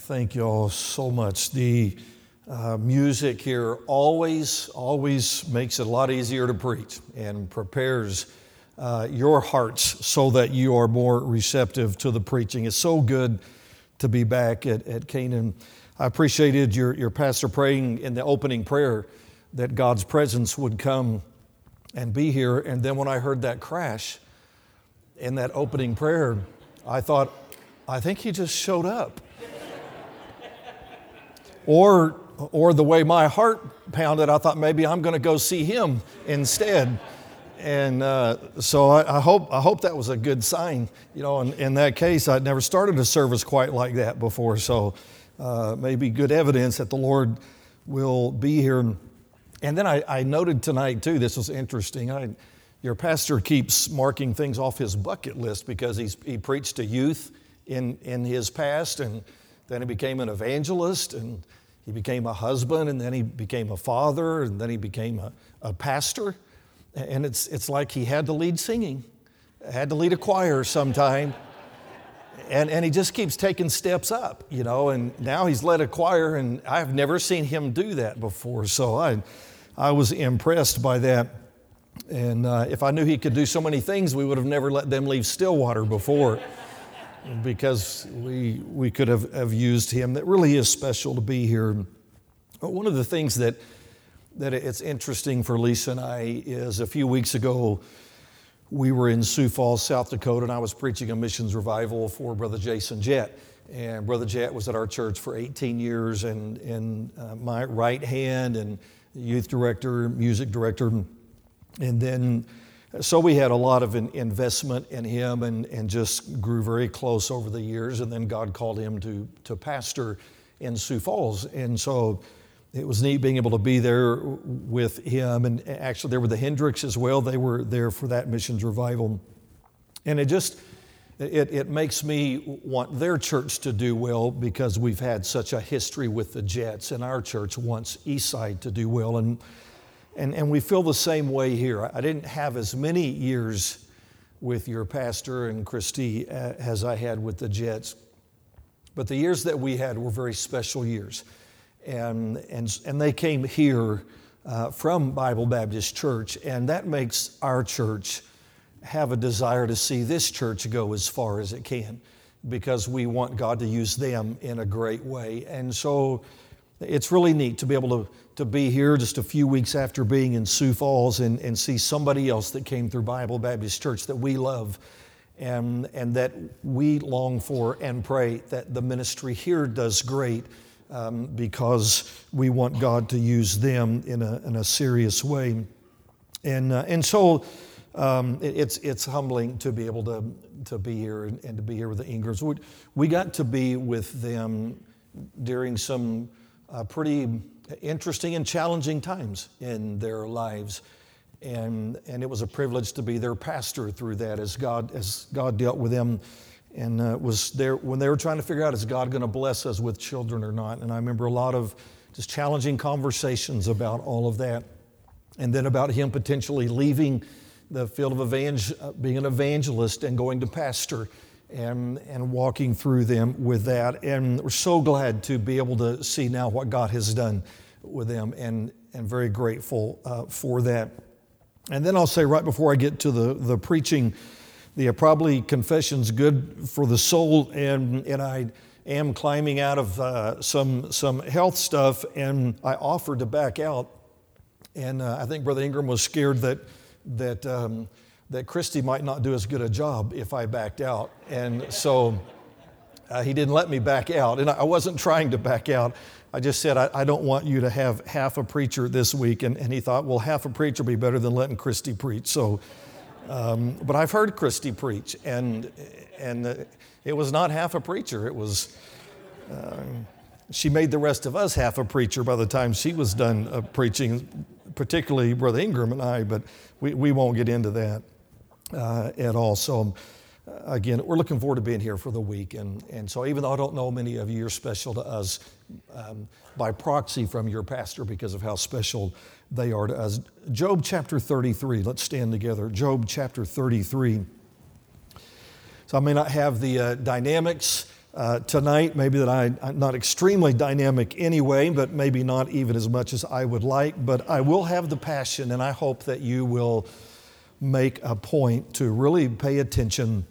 thank you all so much. The uh, music here always, always makes it a lot easier to preach and prepares uh, your hearts so that you are more receptive to the preaching. It's so good to be back at, at Canaan. I appreciated your, your pastor praying in the opening prayer that God's presence would come and be here. And then when I heard that crash in that opening prayer, I thought, I think he just showed up. Or, or the way my heart pounded, I thought maybe I'm going to go see him instead. And uh, so I, I, hope, I hope that was a good sign. You know, in, in that case, I'd never started a service quite like that before. So uh, maybe good evidence that the Lord will be here. And then I, I noted tonight, too, this was interesting. I, your pastor keeps marking things off his bucket list because he's, he preached to youth in, in his past, and then he became an evangelist, and he became a husband, and then he became a father, and then he became a, a pastor. And it's, it's like he had to lead singing, had to lead a choir sometime. And, and he just keeps taking steps up, you know, and now he's led a choir, and I've never seen him do that before. So I, I was impressed by that. And uh, if I knew he could do so many things, we would have never let them leave Stillwater before because we, we could have, have used him. That really is special to be here. One of the things that that it's interesting for Lisa and I is a few weeks ago, we were in Sioux Falls, South Dakota, and I was preaching a missions revival for Brother Jason Jett. And Brother Jett was at our church for 18 years and, and uh, my right hand and youth director, music director. And then, so we had a lot of investment in him and, and just grew very close over the years. And then God called him to, to pastor in Sioux Falls. And so it was neat being able to be there with him. And actually, there were the Hendricks as well. They were there for that missions revival. And it just, it, it makes me want their church to do well because we've had such a history with the Jetts, and our church wants Eastside to do well. And, and, and we feel the same way here. I didn't have as many years with your pastor and Christy uh, as I had with the Jetts, but the years that we had were very special years and, and, and they came here uh, from Bible Baptist Church, and that makes our church have a desire to see this church go as far as it can because we want God to use them in a great way. And so it's really neat to be able to, to be here just a few weeks after being in Sioux Falls and, and see somebody else that came through Bible Baptist Church that we love and, and that we long for and pray that the ministry here does great um, because we want God to use them in a, in a serious way. And, uh, and so um, it, it's, it's humbling to be able to, to be here and, and to be here with the Ingrams. We, we got to be with them during some uh, pretty interesting and challenging times in their lives. And, and it was a privilege to be their pastor through that as God, as God dealt with them and uh, was there when they were trying to figure out is God going to bless us with children or not. And I remember a lot of just challenging conversations about all of that, and then about him potentially leaving the field of evangel- uh, being an evangelist and going to pastor. And, and walking through them with that. And we're so glad to be able to see now what God has done with them and, and very grateful uh, for that. And then I'll say right before I get to the, the preaching, the probably confession's good for the soul, and, and I am climbing out of uh, some, some health stuff, and I offered to back out. And uh, I think Brother Ingram was scared that, that, um, that Christy might not do as good a job if I backed out. And so uh, he didn't let me back out. And I wasn't trying to back out. I just said, I, I, don't want you to have half a preacher this week. And, and he thought, well, half a preacher will be better than letting Christy preach. So um, but I've heard Christy preach, and, and uh, it was not half a preacher. It was, uh, she made the rest of us half a preacher by the time she was done uh, preaching, particularly Brother Ingram and I, but we, we won't get into that uh, at all. So, uh, again, we're looking forward to being here for the week. And, and so, even though I don't know many of you, you're special to us um, by proxy from your pastor because of how special they are to us. Job chapter 33, let's stand together. Job chapter 33. So I may not have the uh, dynamics uh, tonight. Maybe that I, I'm not extremely dynamic anyway, but maybe not even as much as I would like. But I will have the passion, and I hope that you will make a point to really pay attention.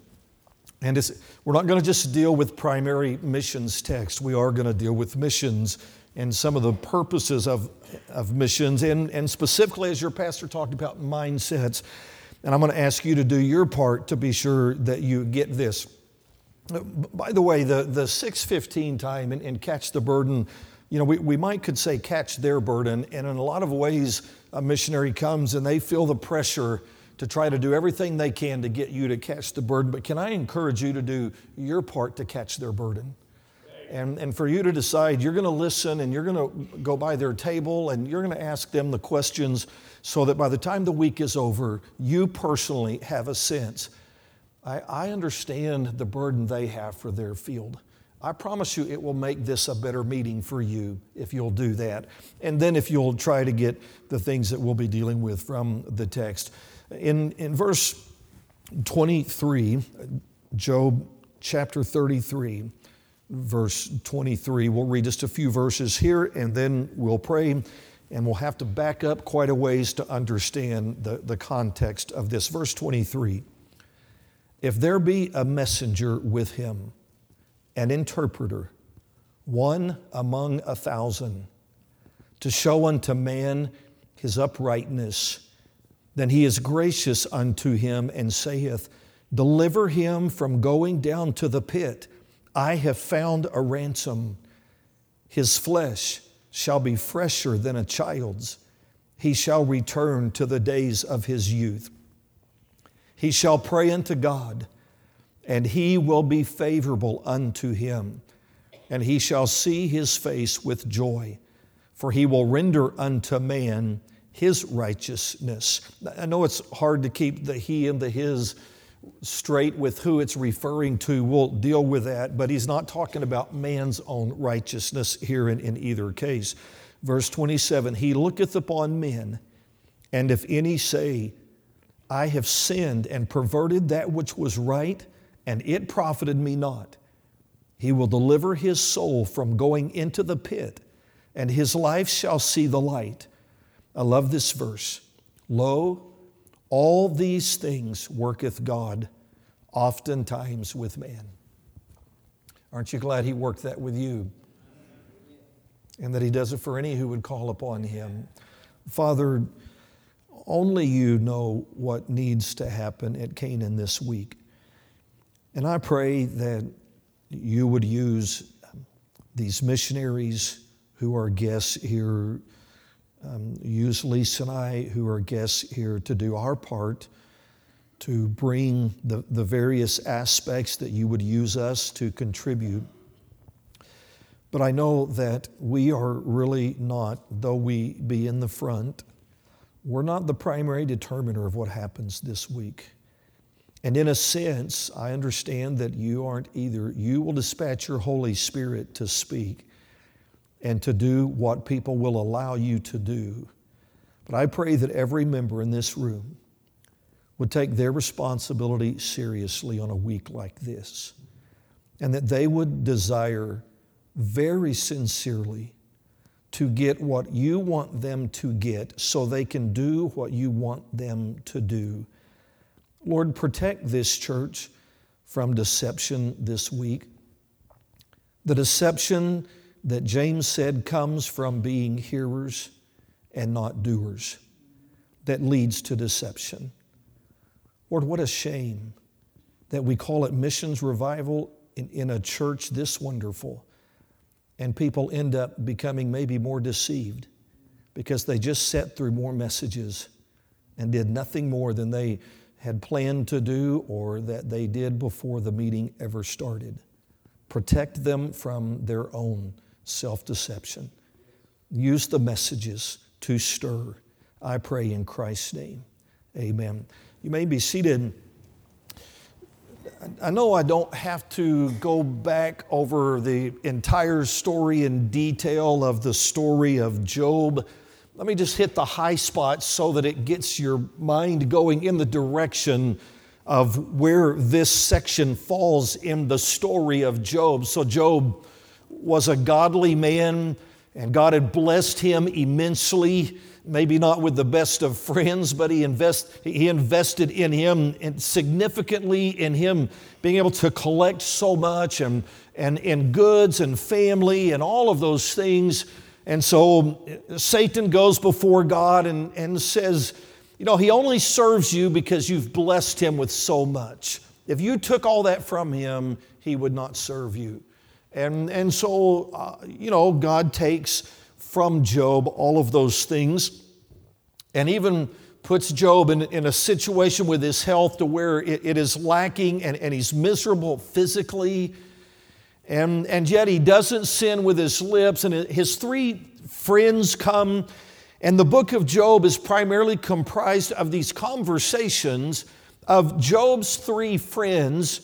And we're not going to just deal with primary missions text, we are going to deal with missions and some of the purposes of, of missions, and, and specifically, as your pastor talked about, mindsets. And I'm going to ask you to do your part to be sure that you get this. By the way, the, the 615 time and, catch the burden, you know, we, we might could say catch their burden, and in a lot of ways, a missionary comes and they feel the pressure to try to do everything they can to get you to catch the burden. But can I encourage you to do your part to catch their burden? And, and for you to decide, you're going to listen and you're going to go by their table and you're going to ask them the questions so that by the time the week is over, you personally have a sense I, I understand the burden they have for their field. I promise you it will make this a better meeting for you if you'll do that. And then if you'll try to get the things that we'll be dealing with from the text. In, in verse 23, Job chapter 33, verse 23, we'll read just a few verses here and then we'll pray and we'll have to back up quite a ways to understand the, the context of this. Verse 23. If there be a messenger with him, an interpreter, one among a thousand, to show unto man his uprightness, then he is gracious unto him and saith, Deliver him from going down to the pit. I have found a ransom. His flesh shall be fresher than a child's. He shall return to the days of his youth. He shall pray unto God, and he will be favorable unto him, and he shall see his face with joy, for he will render unto man his righteousness. I know it's hard to keep the he and the his straight with who it's referring to. We'll deal with that, but he's not talking about man's own righteousness here in, in either case. Verse 27 He looketh upon men, and if any say, I have sinned and perverted that which was right, and it profited me not. He will deliver his soul from going into the pit, and his life shall see the light. I love this verse. Lo, all these things worketh God, oftentimes with man. Aren't you glad he worked that with you? And that he does it for any who would call upon him. Father, only you know what needs to happen at Canaan this week. And I pray that you would use these missionaries who are guests here, um, use Lisa and I, who are guests here, to do our part to bring the, the various aspects that you would use us to contribute. But I know that we are really not, though we be in the front, we're not the primary determiner of what happens this week. And in a sense, I understand that you aren't either. You will dispatch your Holy Spirit to speak and to do what people will allow you to do. But I pray that every member in this room would take their responsibility seriously on a week like this, and that they would desire very sincerely to get what you want them to get so they can do what you want them to do. Lord, protect this church from deception this week. The deception that James said comes from being hearers and not doers that leads to deception. Lord, what a shame that we call it missions revival in, in a church this wonderful and people end up becoming maybe more deceived because they just sat through more messages and did nothing more than they had planned to do or that they did before the meeting ever started. Protect them from their own self deception. Use the messages to stir. I pray in Christ's name. Amen. You may be seated. I know I don't have to go back over the entire story in detail of the story of Job. Let me just hit the high spots so that it gets your mind going in the direction of where this section falls in the story of Job. So, Job was a godly man, and God had blessed him immensely. Maybe not with the best of friends, but he, invest, he invested in him and significantly in him being able to collect so much and, and in goods and family and all of those things. And so Satan goes before God and, and says, You know, he only serves you because you've blessed him with so much. If you took all that from him, he would not serve you. And, and so, uh, you know, God takes from Job all of those things and even puts Job in, in a situation with his health to where it, it is lacking and, and he's miserable physically. And, and yet he doesn't sin with his lips. And his three friends come, and the book of Job is primarily comprised of these conversations of Job's three friends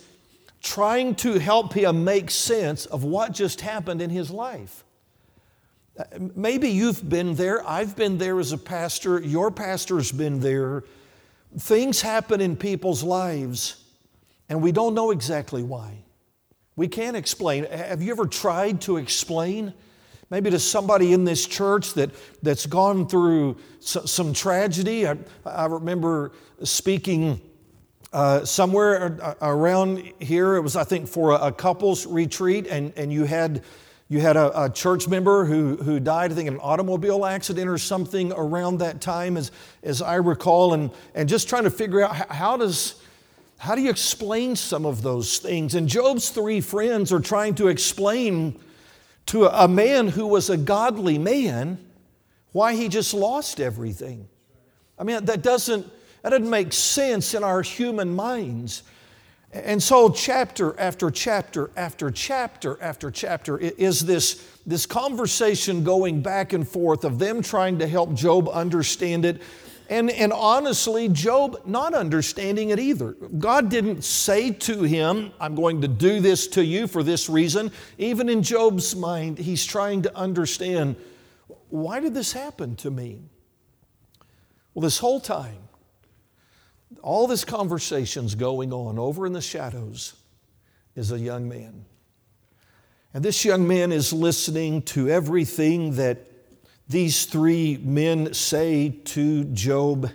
trying to help him make sense of what just happened in his life. Uh, maybe you've been there. I've been there as a pastor. Your pastor's been there. Things happen in people's lives, and we don't know exactly why. We can't explain. Have you ever tried to explain? Maybe to somebody in this church that, that's gone through some tragedy. I, I remember speaking uh, somewhere around here, it was, I think, for a, couples retreat, and, and you had, you had a, a, church member who, who died, I think, in an automobile accident or something around that time, as, as I recall, and, and just trying to figure out how does. How do you explain some of those things? And Job's three friends are trying to explain to a man who was a godly man why he just lost everything. I mean, that doesn't, that doesn't make sense in our human minds. And so, chapter after chapter after chapter after chapter is this, this conversation going back and forth of them trying to help Job understand it. And, and honestly, Job not understanding it either. God didn't say to him, I'm going to do this to you for this reason. Even in Job's mind, he's trying to understand why did this happen to me? Well, this whole time, all this conversation's going on over in the shadows is a young man. And this young man is listening to everything that these three men say to Job.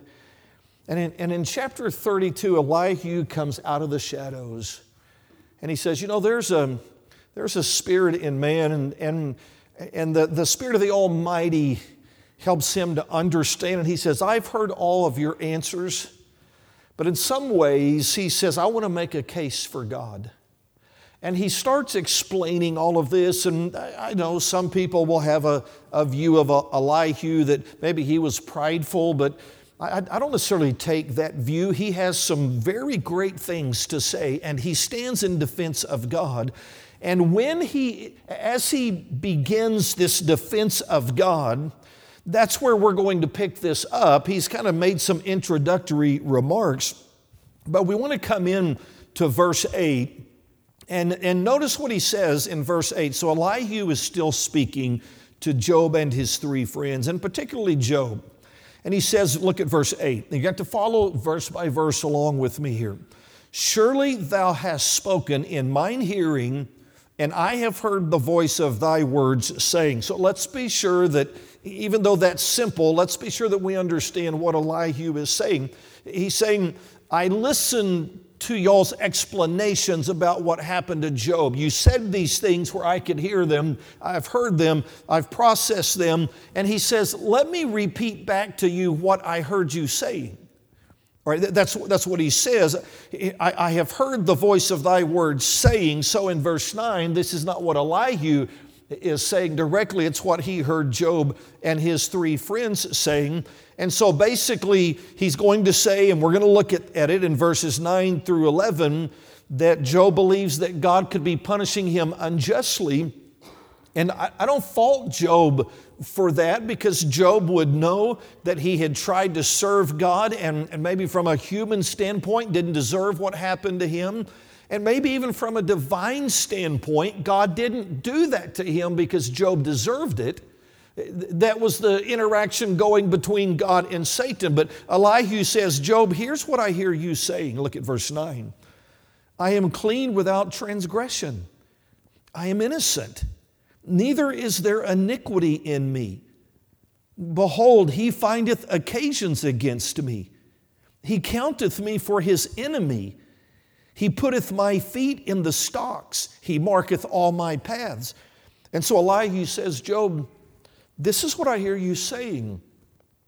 And in, and in chapter 32, Elihu comes out of the shadows and he says, You know, there's a, there's a spirit in man, and, and, and the, the spirit of the Almighty helps him to understand. And he says, I've heard all of your answers. But in some ways, he says, I want to make a case for God. And he starts explaining all of this. And I know some people will have a, a view of Elihu that maybe he was prideful, but I, I don't necessarily take that view. He has some very great things to say, and he stands in defense of God. And when he, as he begins this defense of God, that's where we're going to pick this up. He's kind of made some introductory remarks, but we want to come in to verse 8 and, and notice what he says in verse 8. So Elihu is still speaking to Job and his three friends, and particularly Job. And he says, look at verse 8. You got to follow verse by verse along with me here. Surely thou hast spoken in mine hearing, and I have heard the voice of thy words saying. So let's be sure that even though that's simple, let's be sure that we understand what Elihu is saying. He's saying, I listened to y'all's explanations about what happened to Job. You said these things where I could hear them. I've heard them. I've processed them. And he says, Let me repeat back to you what I heard you saying. Right, that's, that's what he says. I, I have heard the voice of thy words saying. So in verse 9, this is not what Elihu is saying directly, it's what he heard Job and his three friends saying. And so basically, he's going to say, and we're going to look at, at it in verses 9 through 11, that Job believes that God could be punishing him unjustly. And I, I don't fault Job for that because Job would know that he had tried to serve God and, and maybe from a human standpoint didn't deserve what happened to him. And maybe even from a divine standpoint, God didn't do that to him because Job deserved it. That was the interaction going between God and Satan. But Elihu says, Job, here's what I hear you saying. Look at verse 9. I am clean without transgression. I am innocent. Neither is there iniquity in me. Behold, he findeth occasions against me. He counteth me for his enemy. He putteth my feet in the stocks. He marketh all my paths. And so Elihu says, Job, this is what I hear you saying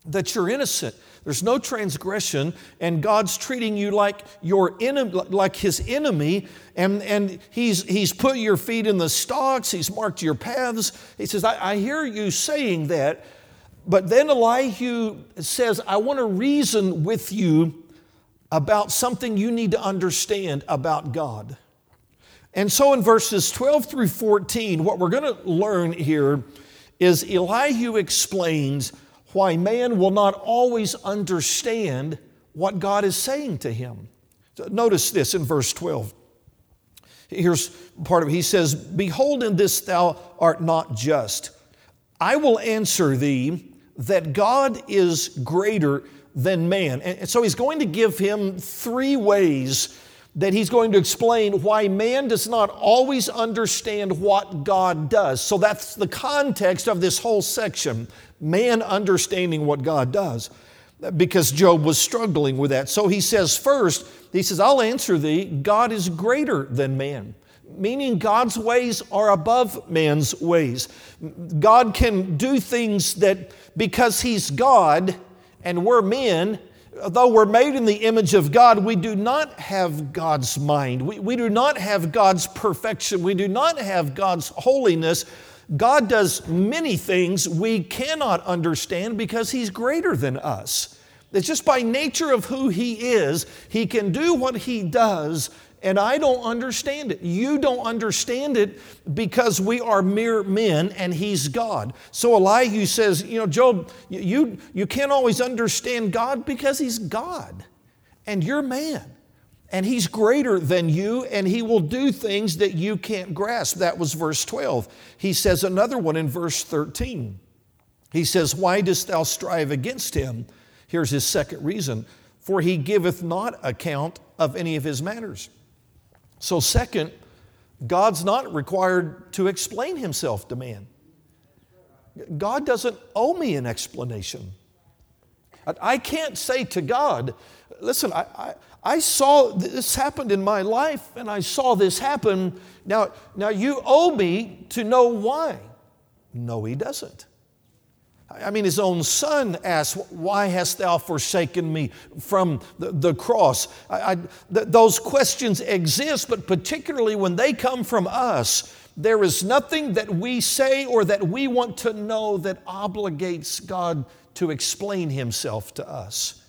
that you're innocent. There's no transgression, and God's treating you like your enemy, like his enemy, and, and he's, he's put your feet in the stocks, he's marked your paths. He says, I, I hear you saying that, but then Elihu says, I want to reason with you about something you need to understand about God. And so in verses 12 through 14, what we're going to learn here is Elihu explains why man will not always understand what God is saying to him. Notice this in verse 12. Here's part of it. He says, Behold, in this thou art not just. I will answer thee that God is greater than man. And so he's going to give him three ways that he's going to explain why man does not always understand what God does. So that's the context of this whole section man understanding what God does, because Job was struggling with that. So he says, first, he says, I'll answer thee, God is greater than man. Meaning God's ways are above man's ways. God can do things that because He's God and we're men, though we're made in the image of God, we do not have God's mind. We, we do not have God's perfection. We do not have God's holiness. God does many things we cannot understand because He's greater than us. It's just by nature of who He is, He can do what He does, and I don't understand it. You don't understand it because we are mere men and He's God. So Elihu says, You know, Job, you, you can't always understand God because He's God, and you're man. And he's greater than you, and he will do things that you can't grasp. That was verse 12. He says another one in verse 13. He says, Why dost thou strive against him? Here's his second reason for he giveth not account of any of his matters. So, second, God's not required to explain himself to man. God doesn't owe me an explanation. I can't say to God, listen, I, I, I, saw this happened in my life and I saw this happen. Now, now you owe me to know why. No, he doesn't. I mean, his own son asked, Why hast thou forsaken me from the, the cross? I, I, th- those questions exist, but particularly when they come from us, there is nothing that we say or that we want to know that obligates God to explain himself to us.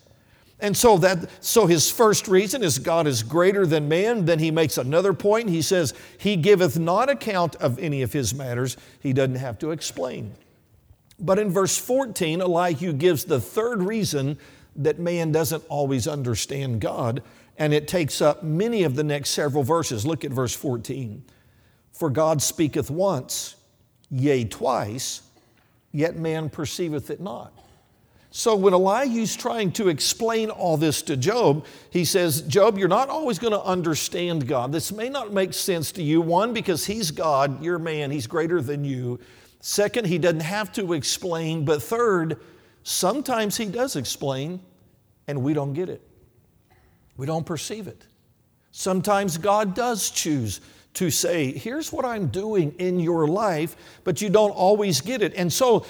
And so that so his first reason is God is greater than man. Then he makes another point. He says, He giveth not account of any of his matters. He doesn't have to explain. But in verse 14, Elihu gives the third reason that man doesn't always understand God, and it takes up many of the next several verses. Look at verse 14. For God speaketh once, yea, twice, yet man perceiveth it not. So when Elihu's trying to explain all this to Job, he says, Job, you're not always going to understand God. This may not make sense to you. One, because he's God, you're man, he's greater than you. Second, he doesn't have to explain. But third, sometimes he does explain and we don't get it. We don't perceive it. Sometimes God does choose to say, here's what I'm doing in your life, but you don't always get it. And so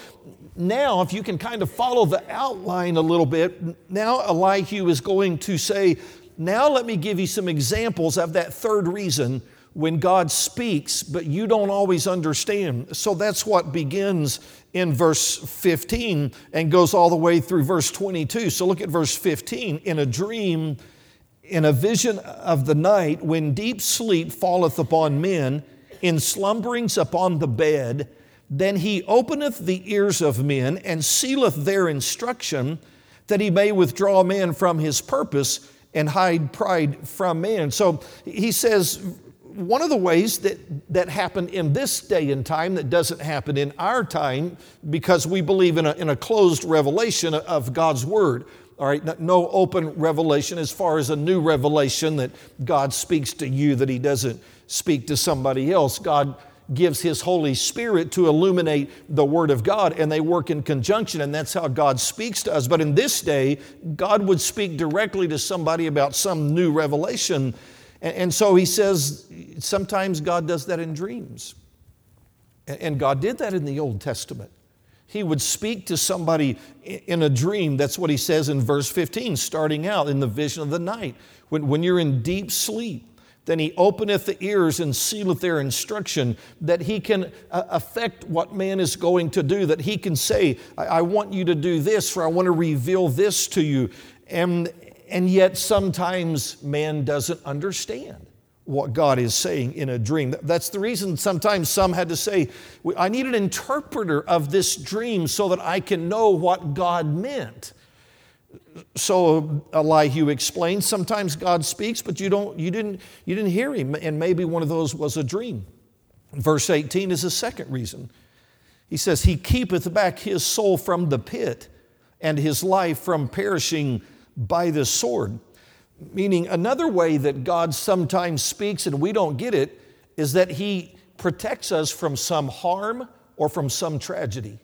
now, if you can kind of follow the outline a little bit, now Elihu is going to say, now let me give you some examples of that third reason when God speaks, but you don't always understand. So that's what begins in verse 15 and goes all the way through verse 22. So look at verse 15. In a dream, in a vision of the night, when deep sleep falleth upon men, in slumberings upon the bed, then he openeth the ears of men and sealeth their instruction, that he may withdraw man from his purpose and hide pride from man. So he says, one of the ways that, that happened in this day and time that doesn't happen in our time because we believe in a, in a closed revelation of God's Word. All right, no open revelation as far as a new revelation that God speaks to you that He doesn't speak to somebody else. God gives His Holy Spirit to illuminate the Word of God, and they work in conjunction, and that's how God speaks to us. But in this day, God would speak directly to somebody about some new revelation. And, so He says sometimes God does that in dreams. And God did that in the Old Testament. He would speak to somebody in a dream. That's what he says in verse 15, starting out in the vision of the night. When, when you're in deep sleep, then he openeth the ears and sealeth their instruction, that he can uh, affect what man is going to do, that he can say, I, I want you to do this, for I want to reveal this to you. And, and yet sometimes man doesn't understand what God is saying in a dream. That's the reason sometimes some had to say, I need an interpreter of this dream so that I can know what God meant so Elihu explains sometimes God speaks, but you, don't, you, didn't, you didn't hear him, and maybe one of those was a dream. Verse 18 is the second reason. He says, He keepeth back his soul from the pit and his life from perishing by the sword. Meaning, another way that God sometimes speaks and we don't get it is that He protects us from some harm or from some tragedy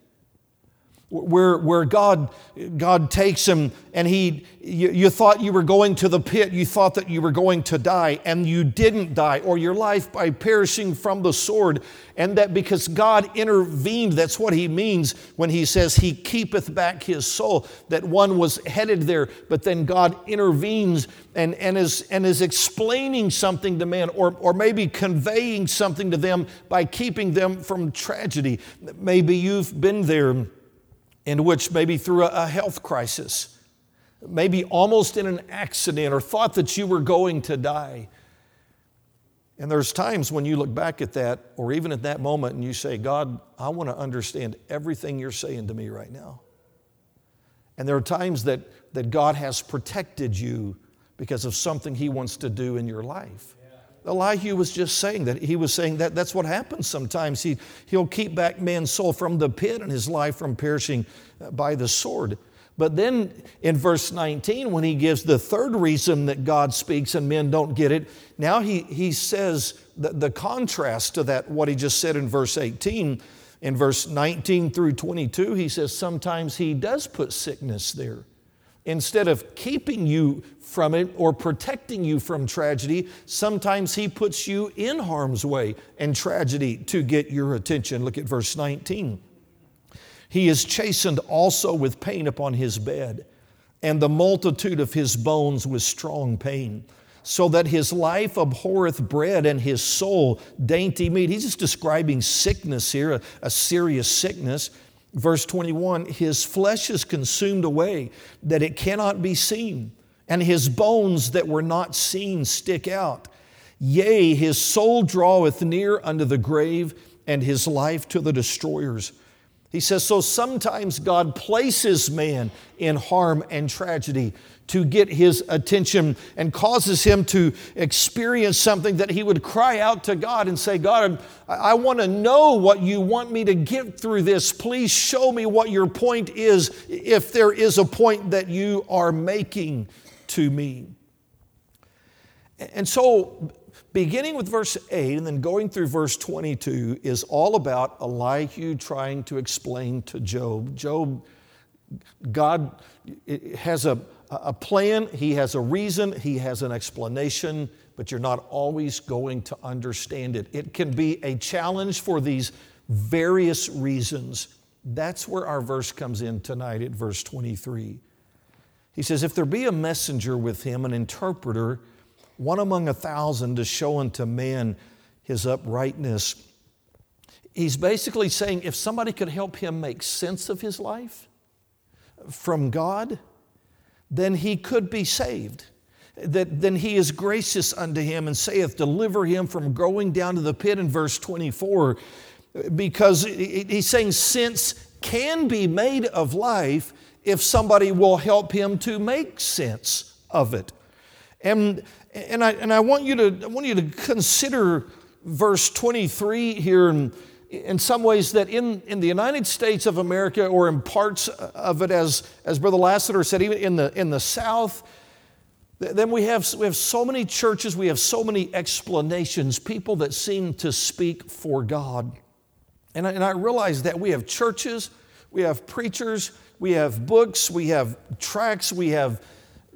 where, where God, God takes him and he, you, you, thought you were going to the pit, you thought that you were going to die, and you didn't die, or your life by perishing from the sword. And that because God intervened, that's what he means when he says he keepeth back his soul, that one was headed there, but then God intervenes and, and, is, and is explaining something to man, or, or maybe conveying something to them by keeping them from tragedy. Maybe you've been there in which maybe through a health crisis, maybe almost in an accident or thought that you were going to die. And there's times when you look back at that, or even at that moment, and you say, God, I want to understand everything you're saying to me right now. And there are times that, that God has protected you because of something He wants to do in your life. Elihu was just saying that. He was saying that that's what happens sometimes. He, he'll keep back man's soul from the pit and his life from perishing uh, by the sword. But then in verse 19, when he gives the third reason that God speaks and men don't get it, now he, he says the, the contrast to that, what he just said in verse 18. In verse 19 through 22, he says sometimes he does put sickness there. Instead of keeping you from it or protecting you from tragedy, sometimes He puts you in harm's way and tragedy to get your attention. Look at verse 19. He is chastened also with pain upon his bed, and the multitude of his bones with strong pain, so that his life abhorreth bread and his soul dainty meat. He's just describing sickness here, a, a serious sickness. Verse 21 His flesh is consumed away, that it cannot be seen, and his bones that were not seen stick out. Yea, his soul draweth near unto the grave, and his life to the destroyers. He says, So sometimes God places man in harm and tragedy to get his attention and causes him to experience something that he would cry out to God and say, God, I want to know what you want me to get through this. Please show me what your point is if there is a point that you are making to me. And so, beginning with verse 8 and then going through verse 22 is all about Elihu trying to explain to Job. Job, God has a a plan, he has a reason, he has an explanation, but you're not always going to understand it. It can be a challenge for these various reasons. That's where our verse comes in tonight at verse 23. He says, If there be a messenger with him, an interpreter, one among a thousand to show unto man his uprightness. He's basically saying if somebody could help him make sense of his life from God, then he could be saved. That then he is gracious unto him and saith, Deliver him from going down to the pit in verse 24. Because he's saying, sense can be made of life if somebody will help him to make sense of it. And, And I, and I, want, you to, I want you to consider verse 23 here in some ways that in, in the United States of America or in parts of it, as, as Brother Lassiter said, even in the, in the South, then we have, we have so many churches, we have so many explanations, people that seem to speak for God. And I, and I realize that we have churches, we have preachers, we have books, we have tracts, we have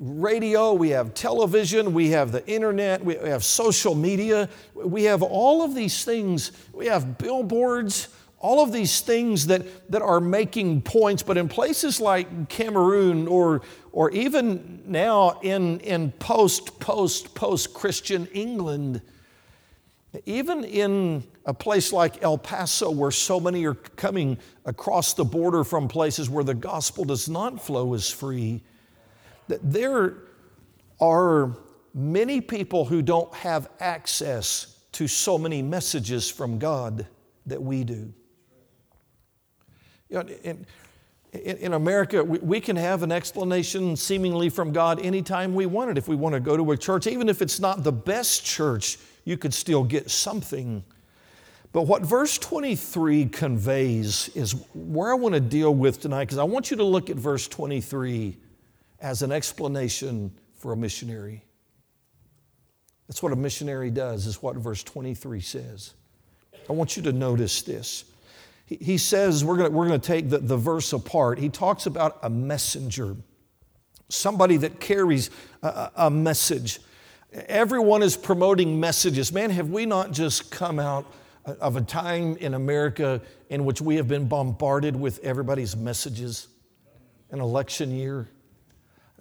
radio, we have television, we have the internet, we have social media, we have all of these things, we have billboards, all of these things that, that are making points, but in places like Cameroon or, or even now in, in post, post, post Christian England, even in a place like El Paso, where so many are coming across the border from places where the gospel does not flow as free, there are many people who don't have access to so many messages from God that we do. You know, in, in, in America, we, we can have an explanation seemingly from God anytime we want it. If we want to go to a church, even if it's not the best church, you could still get something. But what verse 23 conveys is where I want to deal with tonight, because I want you to look at verse 23 as an explanation for a missionary. That's what a missionary does, is what verse 23 says. I want you to notice this. He, he says, we're going we're to take the, the verse apart. He talks about a messenger, somebody that carries a, a message. Everyone is promoting messages. Man, have we not just come out of a time in America in which we have been bombarded with everybody's messages? An election year,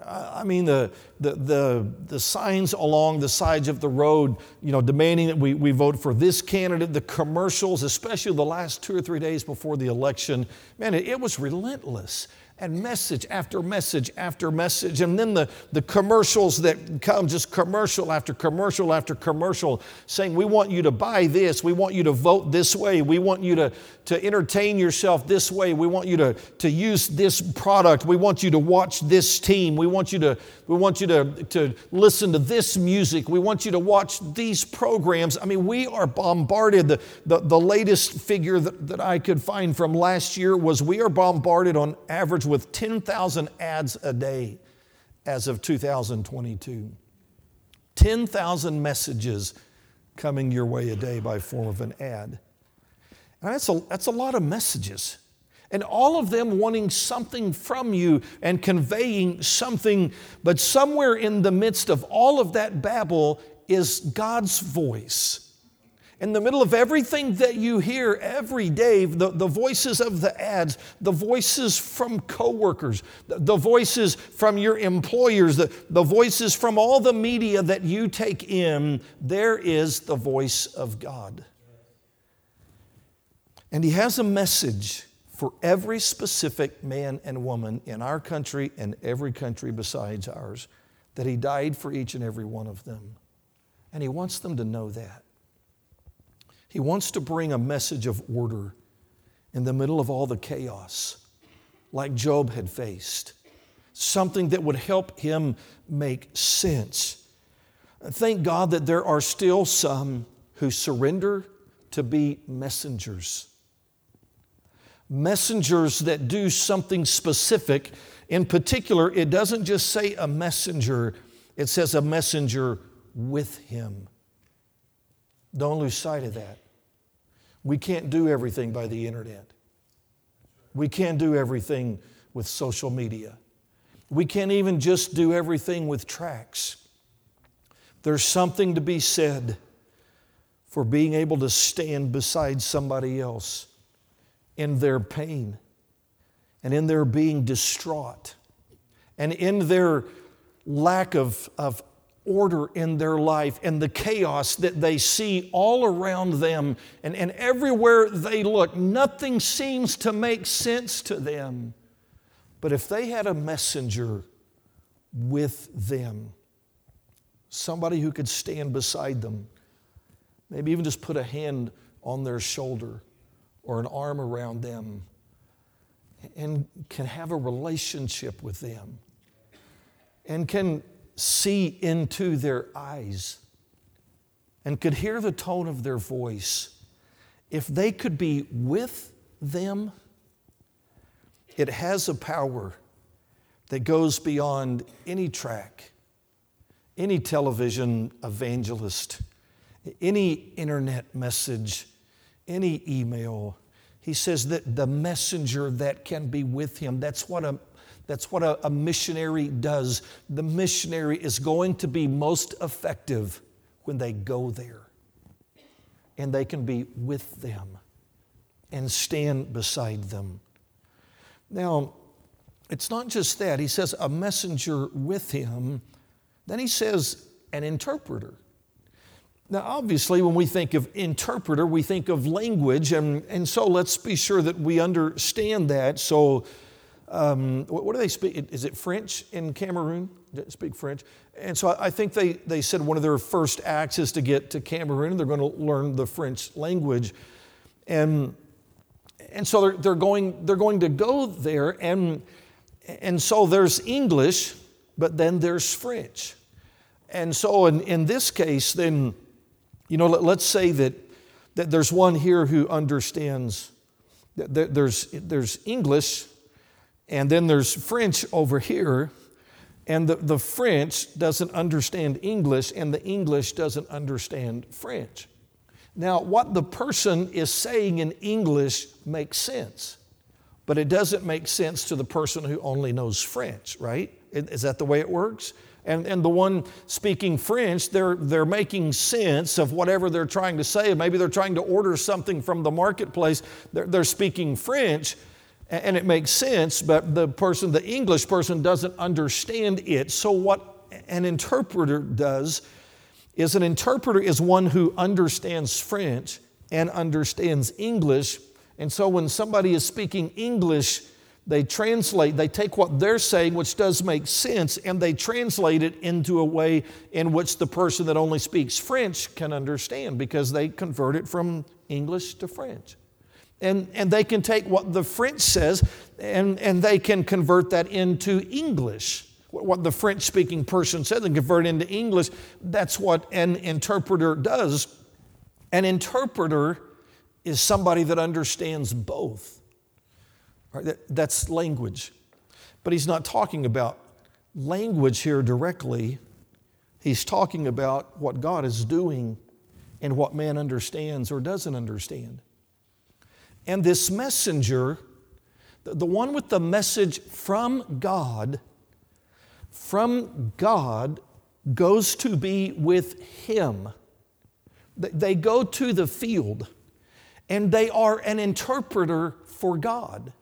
I mean, the, the, the, the, signs along the sides of the road, you know, demanding that we, we vote for this candidate, the commercials, especially the last two or three days before the election, man, it, it was relentless and message after message after message. And then the, the commercials that come, just commercial after commercial after commercial, saying, We want you to buy this. We want you to vote this way. We want you to, to entertain yourself this way. We want you to, to use this product. We want you to watch this team. We want you to, we want you to, to listen to this music. We want you to watch these programs. I mean, we are bombarded. The, the, the latest figure that, that I could find from last year was we are bombarded on average with 10,000 ads a day as of 2022. 10,000 messages coming your way a day by form of an ad. And that's a, that's a lot of messages. And all of them wanting something from you and conveying something, but somewhere in the midst of all of that babble is God's voice in the middle of everything that you hear every day, the, the voices of the ads, the voices from coworkers, the, the voices from your employers, the, the voices from all the media that you take in, there is the voice of God. And He has a message for every specific man and woman in our country and every country besides ours, that He died for each and every one of them. And He wants them to know that. He wants to bring a message of order in the middle of all the chaos, like Job had faced, something that would help him make sense. Thank God that there are still some who surrender to be messengers. Messengers that do something specific. In particular, it doesn't just say a messenger, it says a messenger with him. Don't lose sight of that. We can't do everything by the internet. We can't do everything with social media. We can't even just do everything with tracts. There's something to be said for being able to stand beside somebody else in their pain and in their being distraught and in their lack of, of order in their life and the chaos that they see all around them and, and everywhere they look. Nothing seems to make sense to them. But if they had a messenger with them, somebody who could stand beside them, maybe even just put a hand on their shoulder or an arm around them, and can have a relationship with them and can see into their eyes and could hear the tone of their voice, if they could be with them, it has a power that goes beyond any tract, any television evangelist, any internet message, any email. He says that the messenger that can be with him, that's what a that's what a, a missionary does. The missionary is going to be most effective when they go there and they can be with them and stand beside them. Now, it's not just that. He says a messenger with him. Then he says an interpreter. Now, obviously, when we think of interpreter, we think of language, and, and so let's be sure that we understand that. So, um, what, what, do they speak? Is it French in Cameroon? Speak French. And so I think they, they said one of their first acts is to get to Cameroon. They're going to learn the French language. And, and so they're, they're, going, they're going to go there. And, and so there's English, but then there's French. And so in, in this case, then, you know, let, us say that, that there's one here who understands, that there's, there's English and then there's French over here, and the, the French doesn't understand English, and the English doesn't understand French. Now, what the person is saying in English makes sense, but it doesn't make sense to the person who only knows French, right? Is that the way it works? And, and the one speaking French, they're, they're making sense of whatever they're trying to say. Maybe they're trying to order something from the marketplace. They're, they're speaking French, and it makes sense, but the person, the English person, doesn't understand it. So, what an interpreter does is an interpreter is one who understands French and understands English. And so, when somebody is speaking English, they translate, they take what they're saying, which does make sense, and they translate it into a way in which the person that only speaks French can understand because they convert it from English to French. And, and they can take what the French says and, and they can convert that into English. What the French speaking person says and convert it into English. That's what an interpreter does. An interpreter is somebody that understands both. Right? That, that's language. But he's not talking about language here directly. He's talking about what God is doing and what man understands or doesn't understand. And this messenger, the one with the message from God, from God goes to be with him. They go to the field and they are an interpreter for God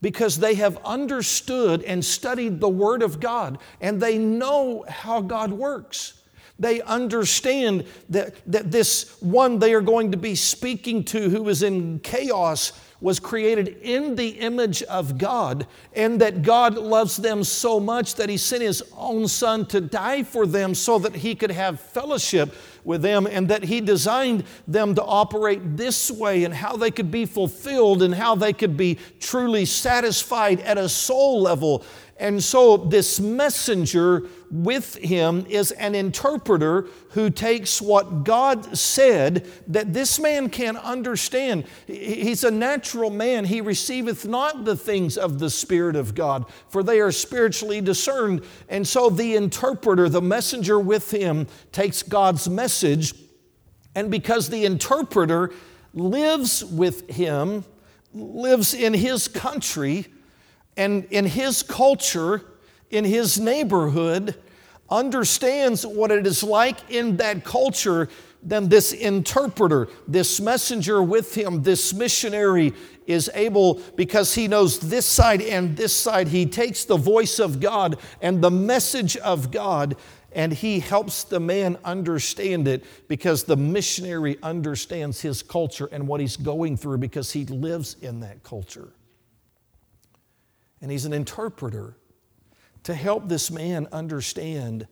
because they have understood and studied the Word of God and they know how God works. They understand that, that this one they are going to be speaking to, who is in chaos, was created in the image of God, and that God loves them so much that He sent His own Son to die for them so that He could have fellowship with them, and that He designed them to operate this way, and how they could be fulfilled, and how they could be truly satisfied at a soul level. And so, this messenger with him is an interpreter who takes what God said that this man can understand. He's a natural man. He receiveth not the things of the Spirit of God, for they are spiritually discerned. And so, the interpreter, the messenger with him, takes God's message. And because the interpreter lives with him, lives in his country, and in his culture, in his neighborhood, understands what it is like in that culture, then this interpreter, this messenger with him, this missionary is able, because he knows this side and this side, he takes the voice of God and the message of God and he helps the man understand it because the missionary understands his culture and what he's going through because he lives in that culture and he's an interpreter to help this man understand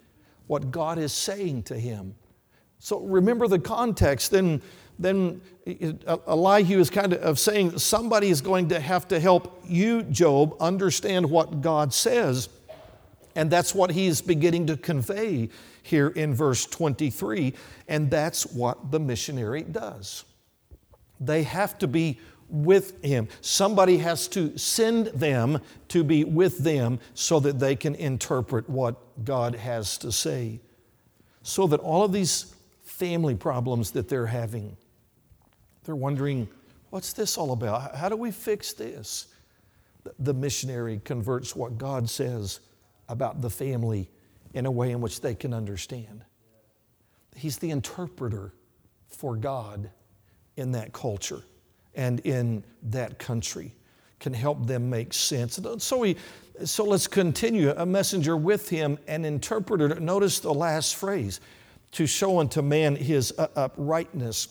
what God is saying to him. So remember the context. Then, then Elihu is kind of saying somebody is going to have to help you, Job, understand what God says. And that's what he's beginning to convey here in verse 23. And that's what the missionary does. They have to be with him. Somebody has to send them to be with them so that they can interpret what God has to say. So that all of these family problems that they're having, they're wondering, what's this all about? How do we fix this? The missionary converts what God says about the family in a way in which they can understand. He's the interpreter for God in that culture and in that country, can help them make sense. So, we, so let's continue. A messenger with him, an interpreter. Notice the last phrase to show unto man his uprightness.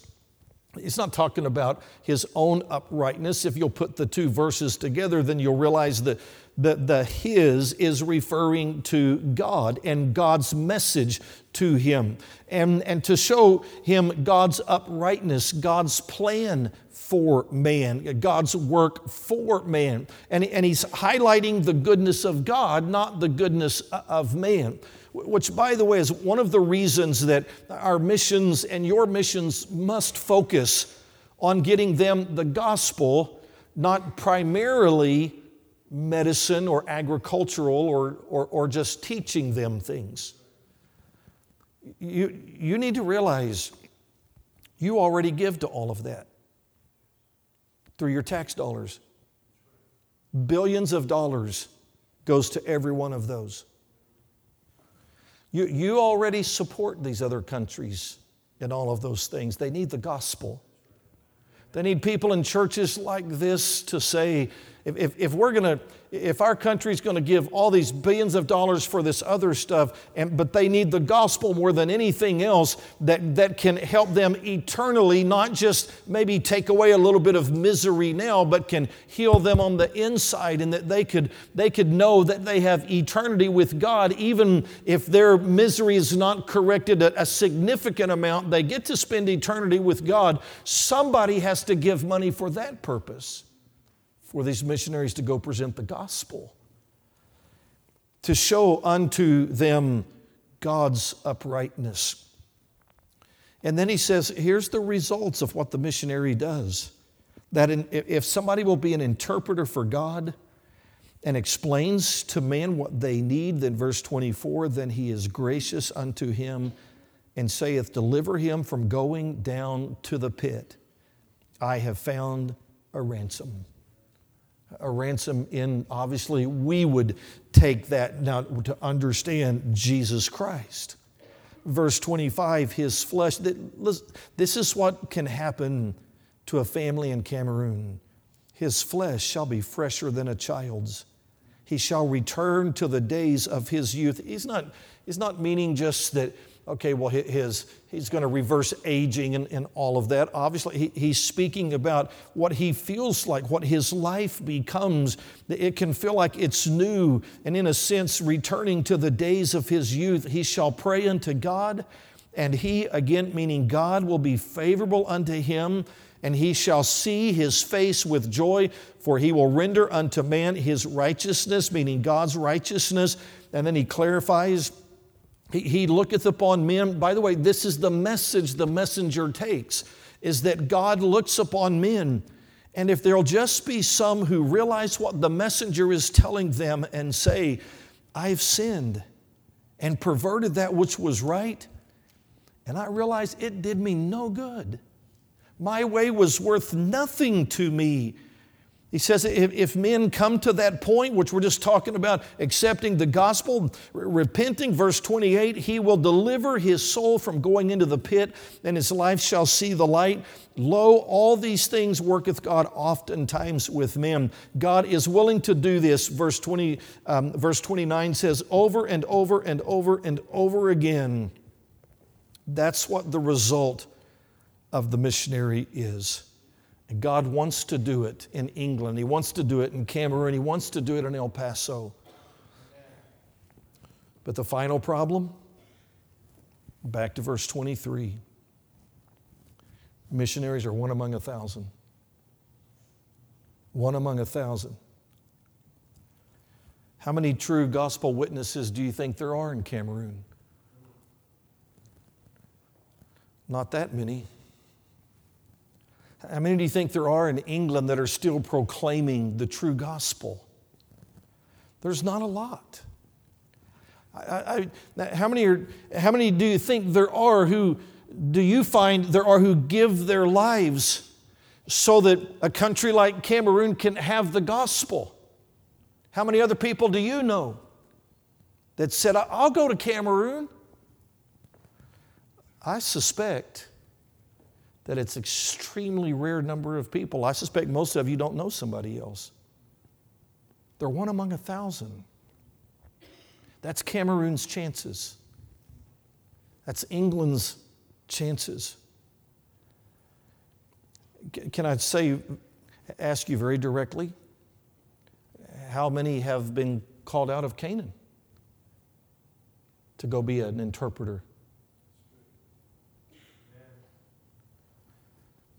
He's not talking about his own uprightness. If you'll put the two verses together, then you'll realize that the, the his is referring to God and God's message to him. And, and to show him God's uprightness, God's plan for man, God's work for man. And, and he's highlighting the goodness of God, not the goodness of man which, by the way, is one of the reasons that our missions and your missions must focus on getting them the gospel, not primarily medicine or agricultural or, or, or just teaching them things. You, you need to realize you already give to all of that through your tax dollars. Billions of dollars goes to every one of those. You, you already support these other countries in all of those things. They need the gospel. They need people in churches like this to say, if, if, if we're going to if our country's going to give all these billions of dollars for this other stuff, and, but they need the gospel more than anything else that, that can help them eternally, not just maybe take away a little bit of misery now, but can heal them on the inside, and that they could, they could know that they have eternity with God, even if their misery is not corrected a, a significant amount, they get to spend eternity with God. Somebody has to give money for that purpose for these missionaries to go present the gospel, to show unto them God's uprightness. And then he says, here's the results of what the missionary does. That in, if somebody will be an interpreter for God and explains to man what they need, then verse 24, then he is gracious unto him and saith, Deliver him from going down to the pit. I have found a ransom a ransom in, obviously, we would take that now to understand Jesus Christ. Verse 25, his flesh, this is what can happen to a family in Cameroon. His flesh shall be fresher than a child's. He shall return to the days of his youth. He's not, he's not meaning just that okay, well, his, he's going to reverse aging and, and all of that. Obviously, he, he's speaking about what he feels like, what his life becomes. It can feel like it's new, and in a sense, returning to the days of his youth. He shall pray unto God, and he, again, meaning God, will be favorable unto him. And he shall see his face with joy, for he will render unto man his righteousness, meaning God's righteousness. And then he clarifies he, he looketh upon men. By the way, this is the message the messenger takes, is that God looks upon men. And if there'll just be some who realize what the messenger is telling them and say, I've sinned and perverted that which was right, and I realize it did me no good. My way was worth nothing to me. He says if, if men come to that point, which we're just talking about accepting the gospel, repenting, verse 28, he will deliver his soul from going into the pit, and his life shall see the light. Lo, all these things worketh God oftentimes with men. God is willing to do this. Verse, 20, um, verse 29 says, over and over and over and over again. That's what the result of the missionary is. And God wants to do it in England. He wants to do it in Cameroon. He wants to do it in El Paso. But the final problem, back to verse 23 missionaries are one among a thousand. One among a thousand. How many true gospel witnesses do you think there are in Cameroon? Not that many. How many do you think there are in England that are still proclaiming the true gospel? There's not a lot. I, I, how, many are, how many do you think there are who, do you find there are who give their lives so that a country like Cameroon can have the gospel? How many other people do you know that said, I'll go to Cameroon? I suspect that it's extremely rare number of people. I suspect most of you don't know somebody else. They're one among a thousand. That's Cameroon's chances. That's England's chances. Can I say, ask you very directly, how many have been called out of Canaan to go be an interpreter?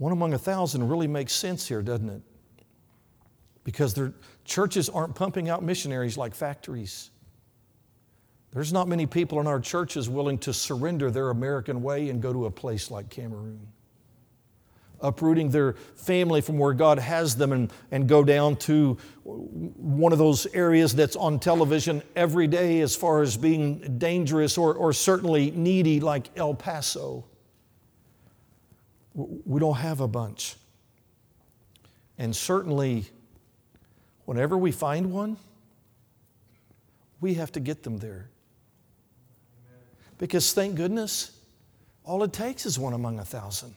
One among a thousand really makes sense here, doesn't it? Because their churches aren't pumping out missionaries like factories. There's not many people in our churches willing to surrender their American way and go to a place like Cameroon. Uprooting their family from where God has them and, and go down to one of those areas that's on television every day as far as being dangerous or, or certainly needy, like El Paso. We don't have a bunch. And certainly, whenever we find one, we have to get them there. Because thank goodness, all it takes is one among a thousand.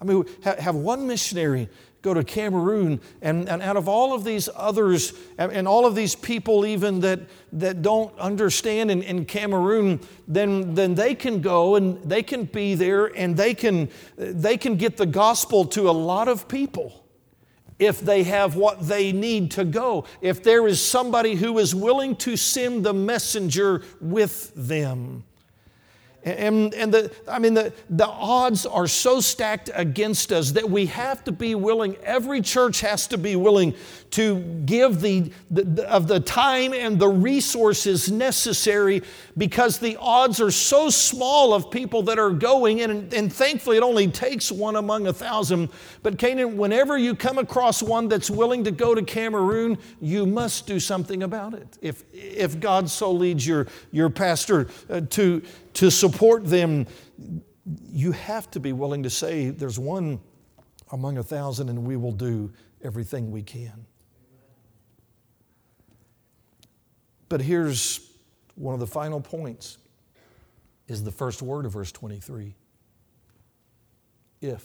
I mean, have one missionary go to Cameroon, and, and out of all of these others, and, and all of these people, even that, that don't understand in, in Cameroon, then, then they can go and they can be there and they can, they can get the gospel to a lot of people if they have what they need to go, if there is somebody who is willing to send the messenger with them. And, and the, I mean, the, the odds are so stacked against us that we have to be willing, every church has to be willing to give the, the, of the time and the resources necessary because the odds are so small of people that are going, and, and thankfully it only takes one among a thousand. But Canaan, whenever you come across one that's willing to go to Cameroon, you must do something about it. If, if God so leads your, your pastor uh, to, to support them, you have to be willing to say, There's one among a thousand, and we will do everything we can. But here's one of the final points is the first word of verse 23. If.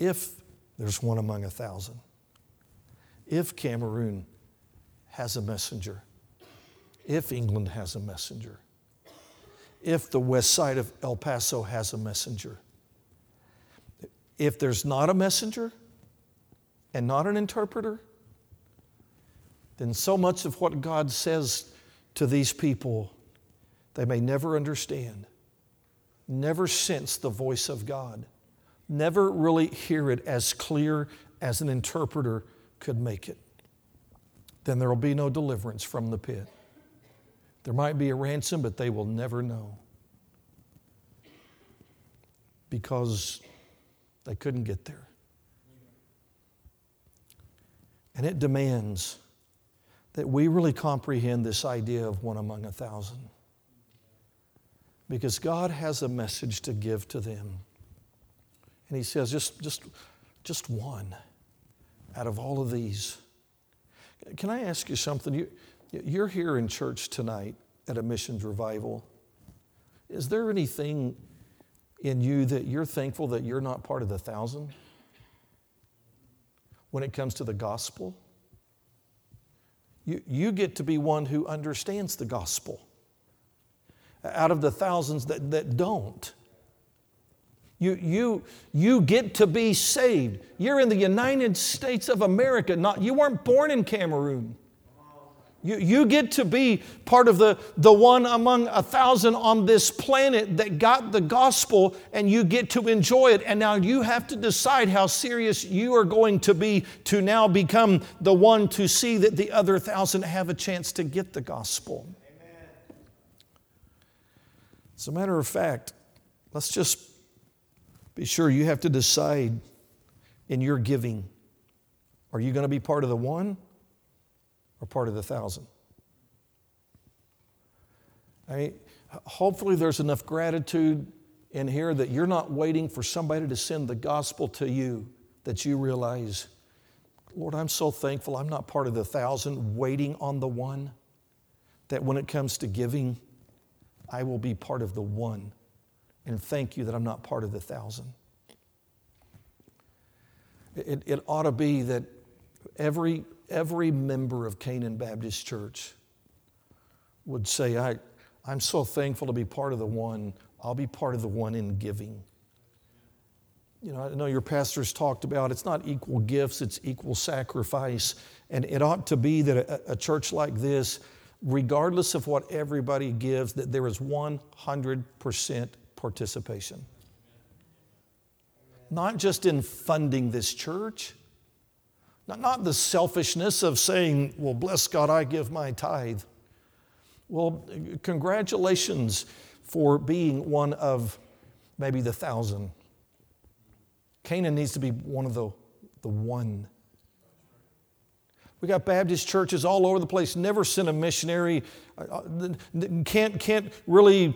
If there's one among a thousand. If Cameroon has a messenger. If England has a messenger if the west side of El Paso has a messenger. If there's not a messenger and not an interpreter, then so much of what God says to these people they may never understand, never sense the voice of God, never really hear it as clear as an interpreter could make it. Then there will be no deliverance from the pit. There might be a ransom, but they will never know because they couldn't get there. And it demands that we really comprehend this idea of one among a thousand. Because God has a message to give to them. And He says, just, just, just one out of all of these. Can I ask you something? You, you're here in church tonight at a missions revival. Is there anything in you that you're thankful that you're not part of the thousand when it comes to the gospel? You, you get to be one who understands the gospel out of the thousands that, that don't. You, you, you get to be saved. You're in the United States of America. Not, you weren't born in Cameroon. You, you get to be part of the, the one among a thousand on this planet that got the gospel and you get to enjoy it. And now you have to decide how serious you are going to be to now become the one to see that the other thousand have a chance to get the gospel. Amen. As a matter of fact, let's just be sure you have to decide in your giving are you going to be part of the one? Or part of the thousand. I hopefully, there's enough gratitude in here that you're not waiting for somebody to send the gospel to you that you realize, Lord, I'm so thankful I'm not part of the thousand waiting on the one, that when it comes to giving, I will be part of the one. And thank you that I'm not part of the thousand. It, it ought to be that every every member of Canaan Baptist Church would say, I, I'm so thankful to be part of the one. I'll be part of the one in giving. You know, I know your pastors talked about it's not equal gifts, it's equal sacrifice. And it ought to be that a, a church like this, regardless of what everybody gives, that there is 100% participation. Not just in funding this church, not, not the selfishness of saying, well, bless God, I give my tithe. Well, congratulations for being one of maybe the thousand. Canaan needs to be one of the, the one. We got Baptist churches all over the place, never sent a missionary, can't, can't really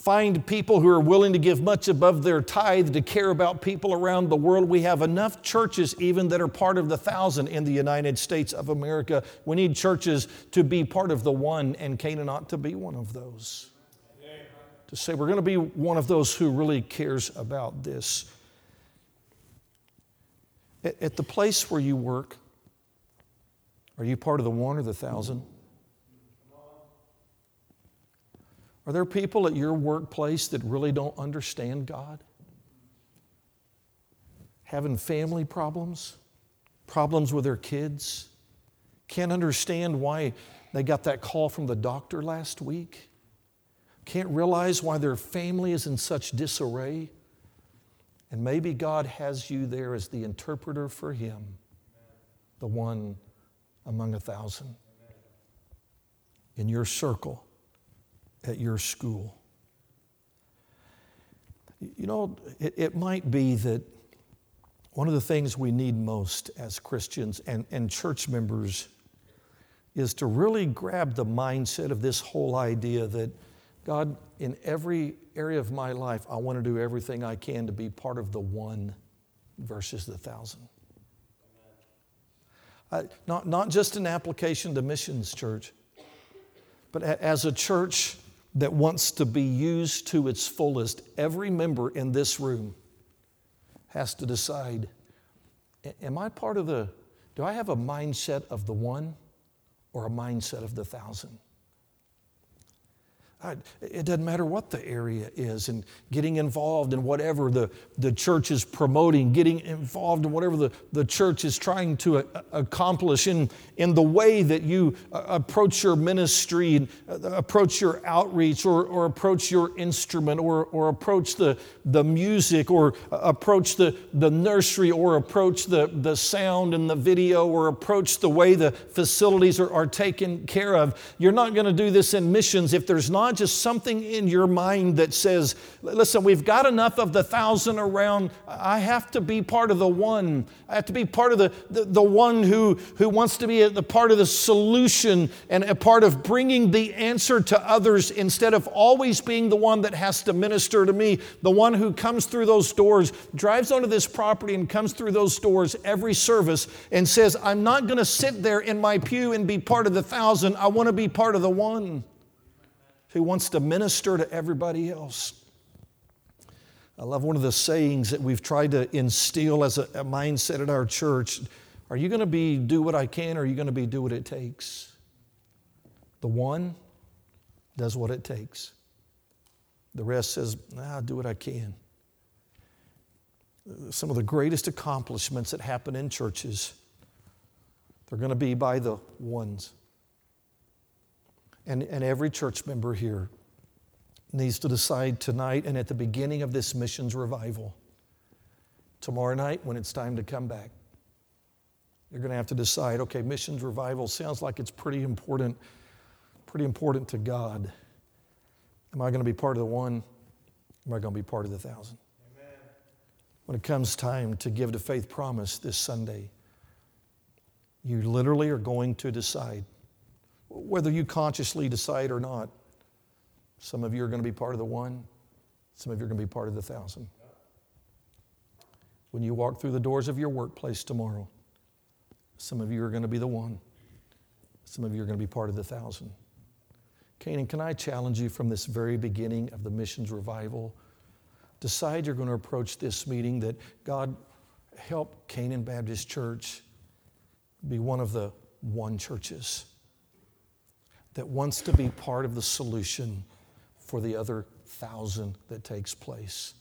find people who are willing to give much above their tithe to care about people around the world. We have enough churches, even that are part of the thousand in the United States of America. We need churches to be part of the one, and Canaan ought to be one of those. To say we're going to be one of those who really cares about this. At the place where you work, are you part of the one or the thousand? Are there people at your workplace that really don't understand God? Having family problems, problems with their kids, can't understand why they got that call from the doctor last week, can't realize why their family is in such disarray. And maybe God has you there as the interpreter for Him, the one among a thousand in your circle at your school. You know, it, it might be that one of the things we need most as Christians and, and church members is to really grab the mindset of this whole idea that God, in every area of my life, I want to do everything I can to be part of the one versus the thousand. Uh, not, not just an application to missions, church, but as a church that wants to be used to its fullest, every member in this room has to decide Am I part of the, do I have a mindset of the one or a mindset of the thousand? It doesn't matter what the area is, and getting involved in whatever the, the church is promoting, getting involved in whatever the, the church is trying to a, accomplish in, in the way that you uh, approach your ministry and uh, approach your outreach or, or approach your instrument or, or approach the, the music or uh, approach the, the nursery or approach the, the sound and the video or approach the way the facilities are, are taken care of. You're not going to do this in missions if there's not just something in your mind that says, listen, we've got enough of the thousand around. I have to be part of the one. I have to be part of the, the, the one who, who wants to be a, the part of the solution and a part of bringing the answer to others instead of always being the one that has to minister to me. The one who comes through those doors, drives onto this property and comes through those doors every service and says, I'm not going to sit there in my pew and be part of the thousand. I want to be part of the one who wants to minister to everybody else. I love one of the sayings that we've tried to instill as a, a mindset at our church. Are you going to be do what I can or are you going to be do what it takes? The one does what it takes. The rest says, nah, do what I can. Some of the greatest accomplishments that happen in churches, they're going to be by the ones. And, and every church member here needs to decide tonight and at the beginning of this missions revival, tomorrow night when it's time to come back, you're going to have to decide okay, missions revival sounds like it's pretty important, pretty important to God. Am I going to be part of the one? Am I going to be part of the thousand? Amen. When it comes time to give to Faith Promise this Sunday, you literally are going to decide, whether you consciously decide or not. Some of you are going to be part of the one, some of you are going to be part of the thousand. When you walk through the doors of your workplace tomorrow, some of you are going to be the one. Some of you are going to be part of the thousand. Canaan, can I challenge you from this very beginning of the missions revival? Decide you're going to approach this meeting that God help Canaan Baptist Church be one of the one churches that wants to be part of the solution for the other thousand that takes place.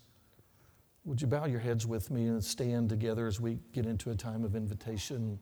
Would you bow your heads with me and stand together as we get into a time of invitation?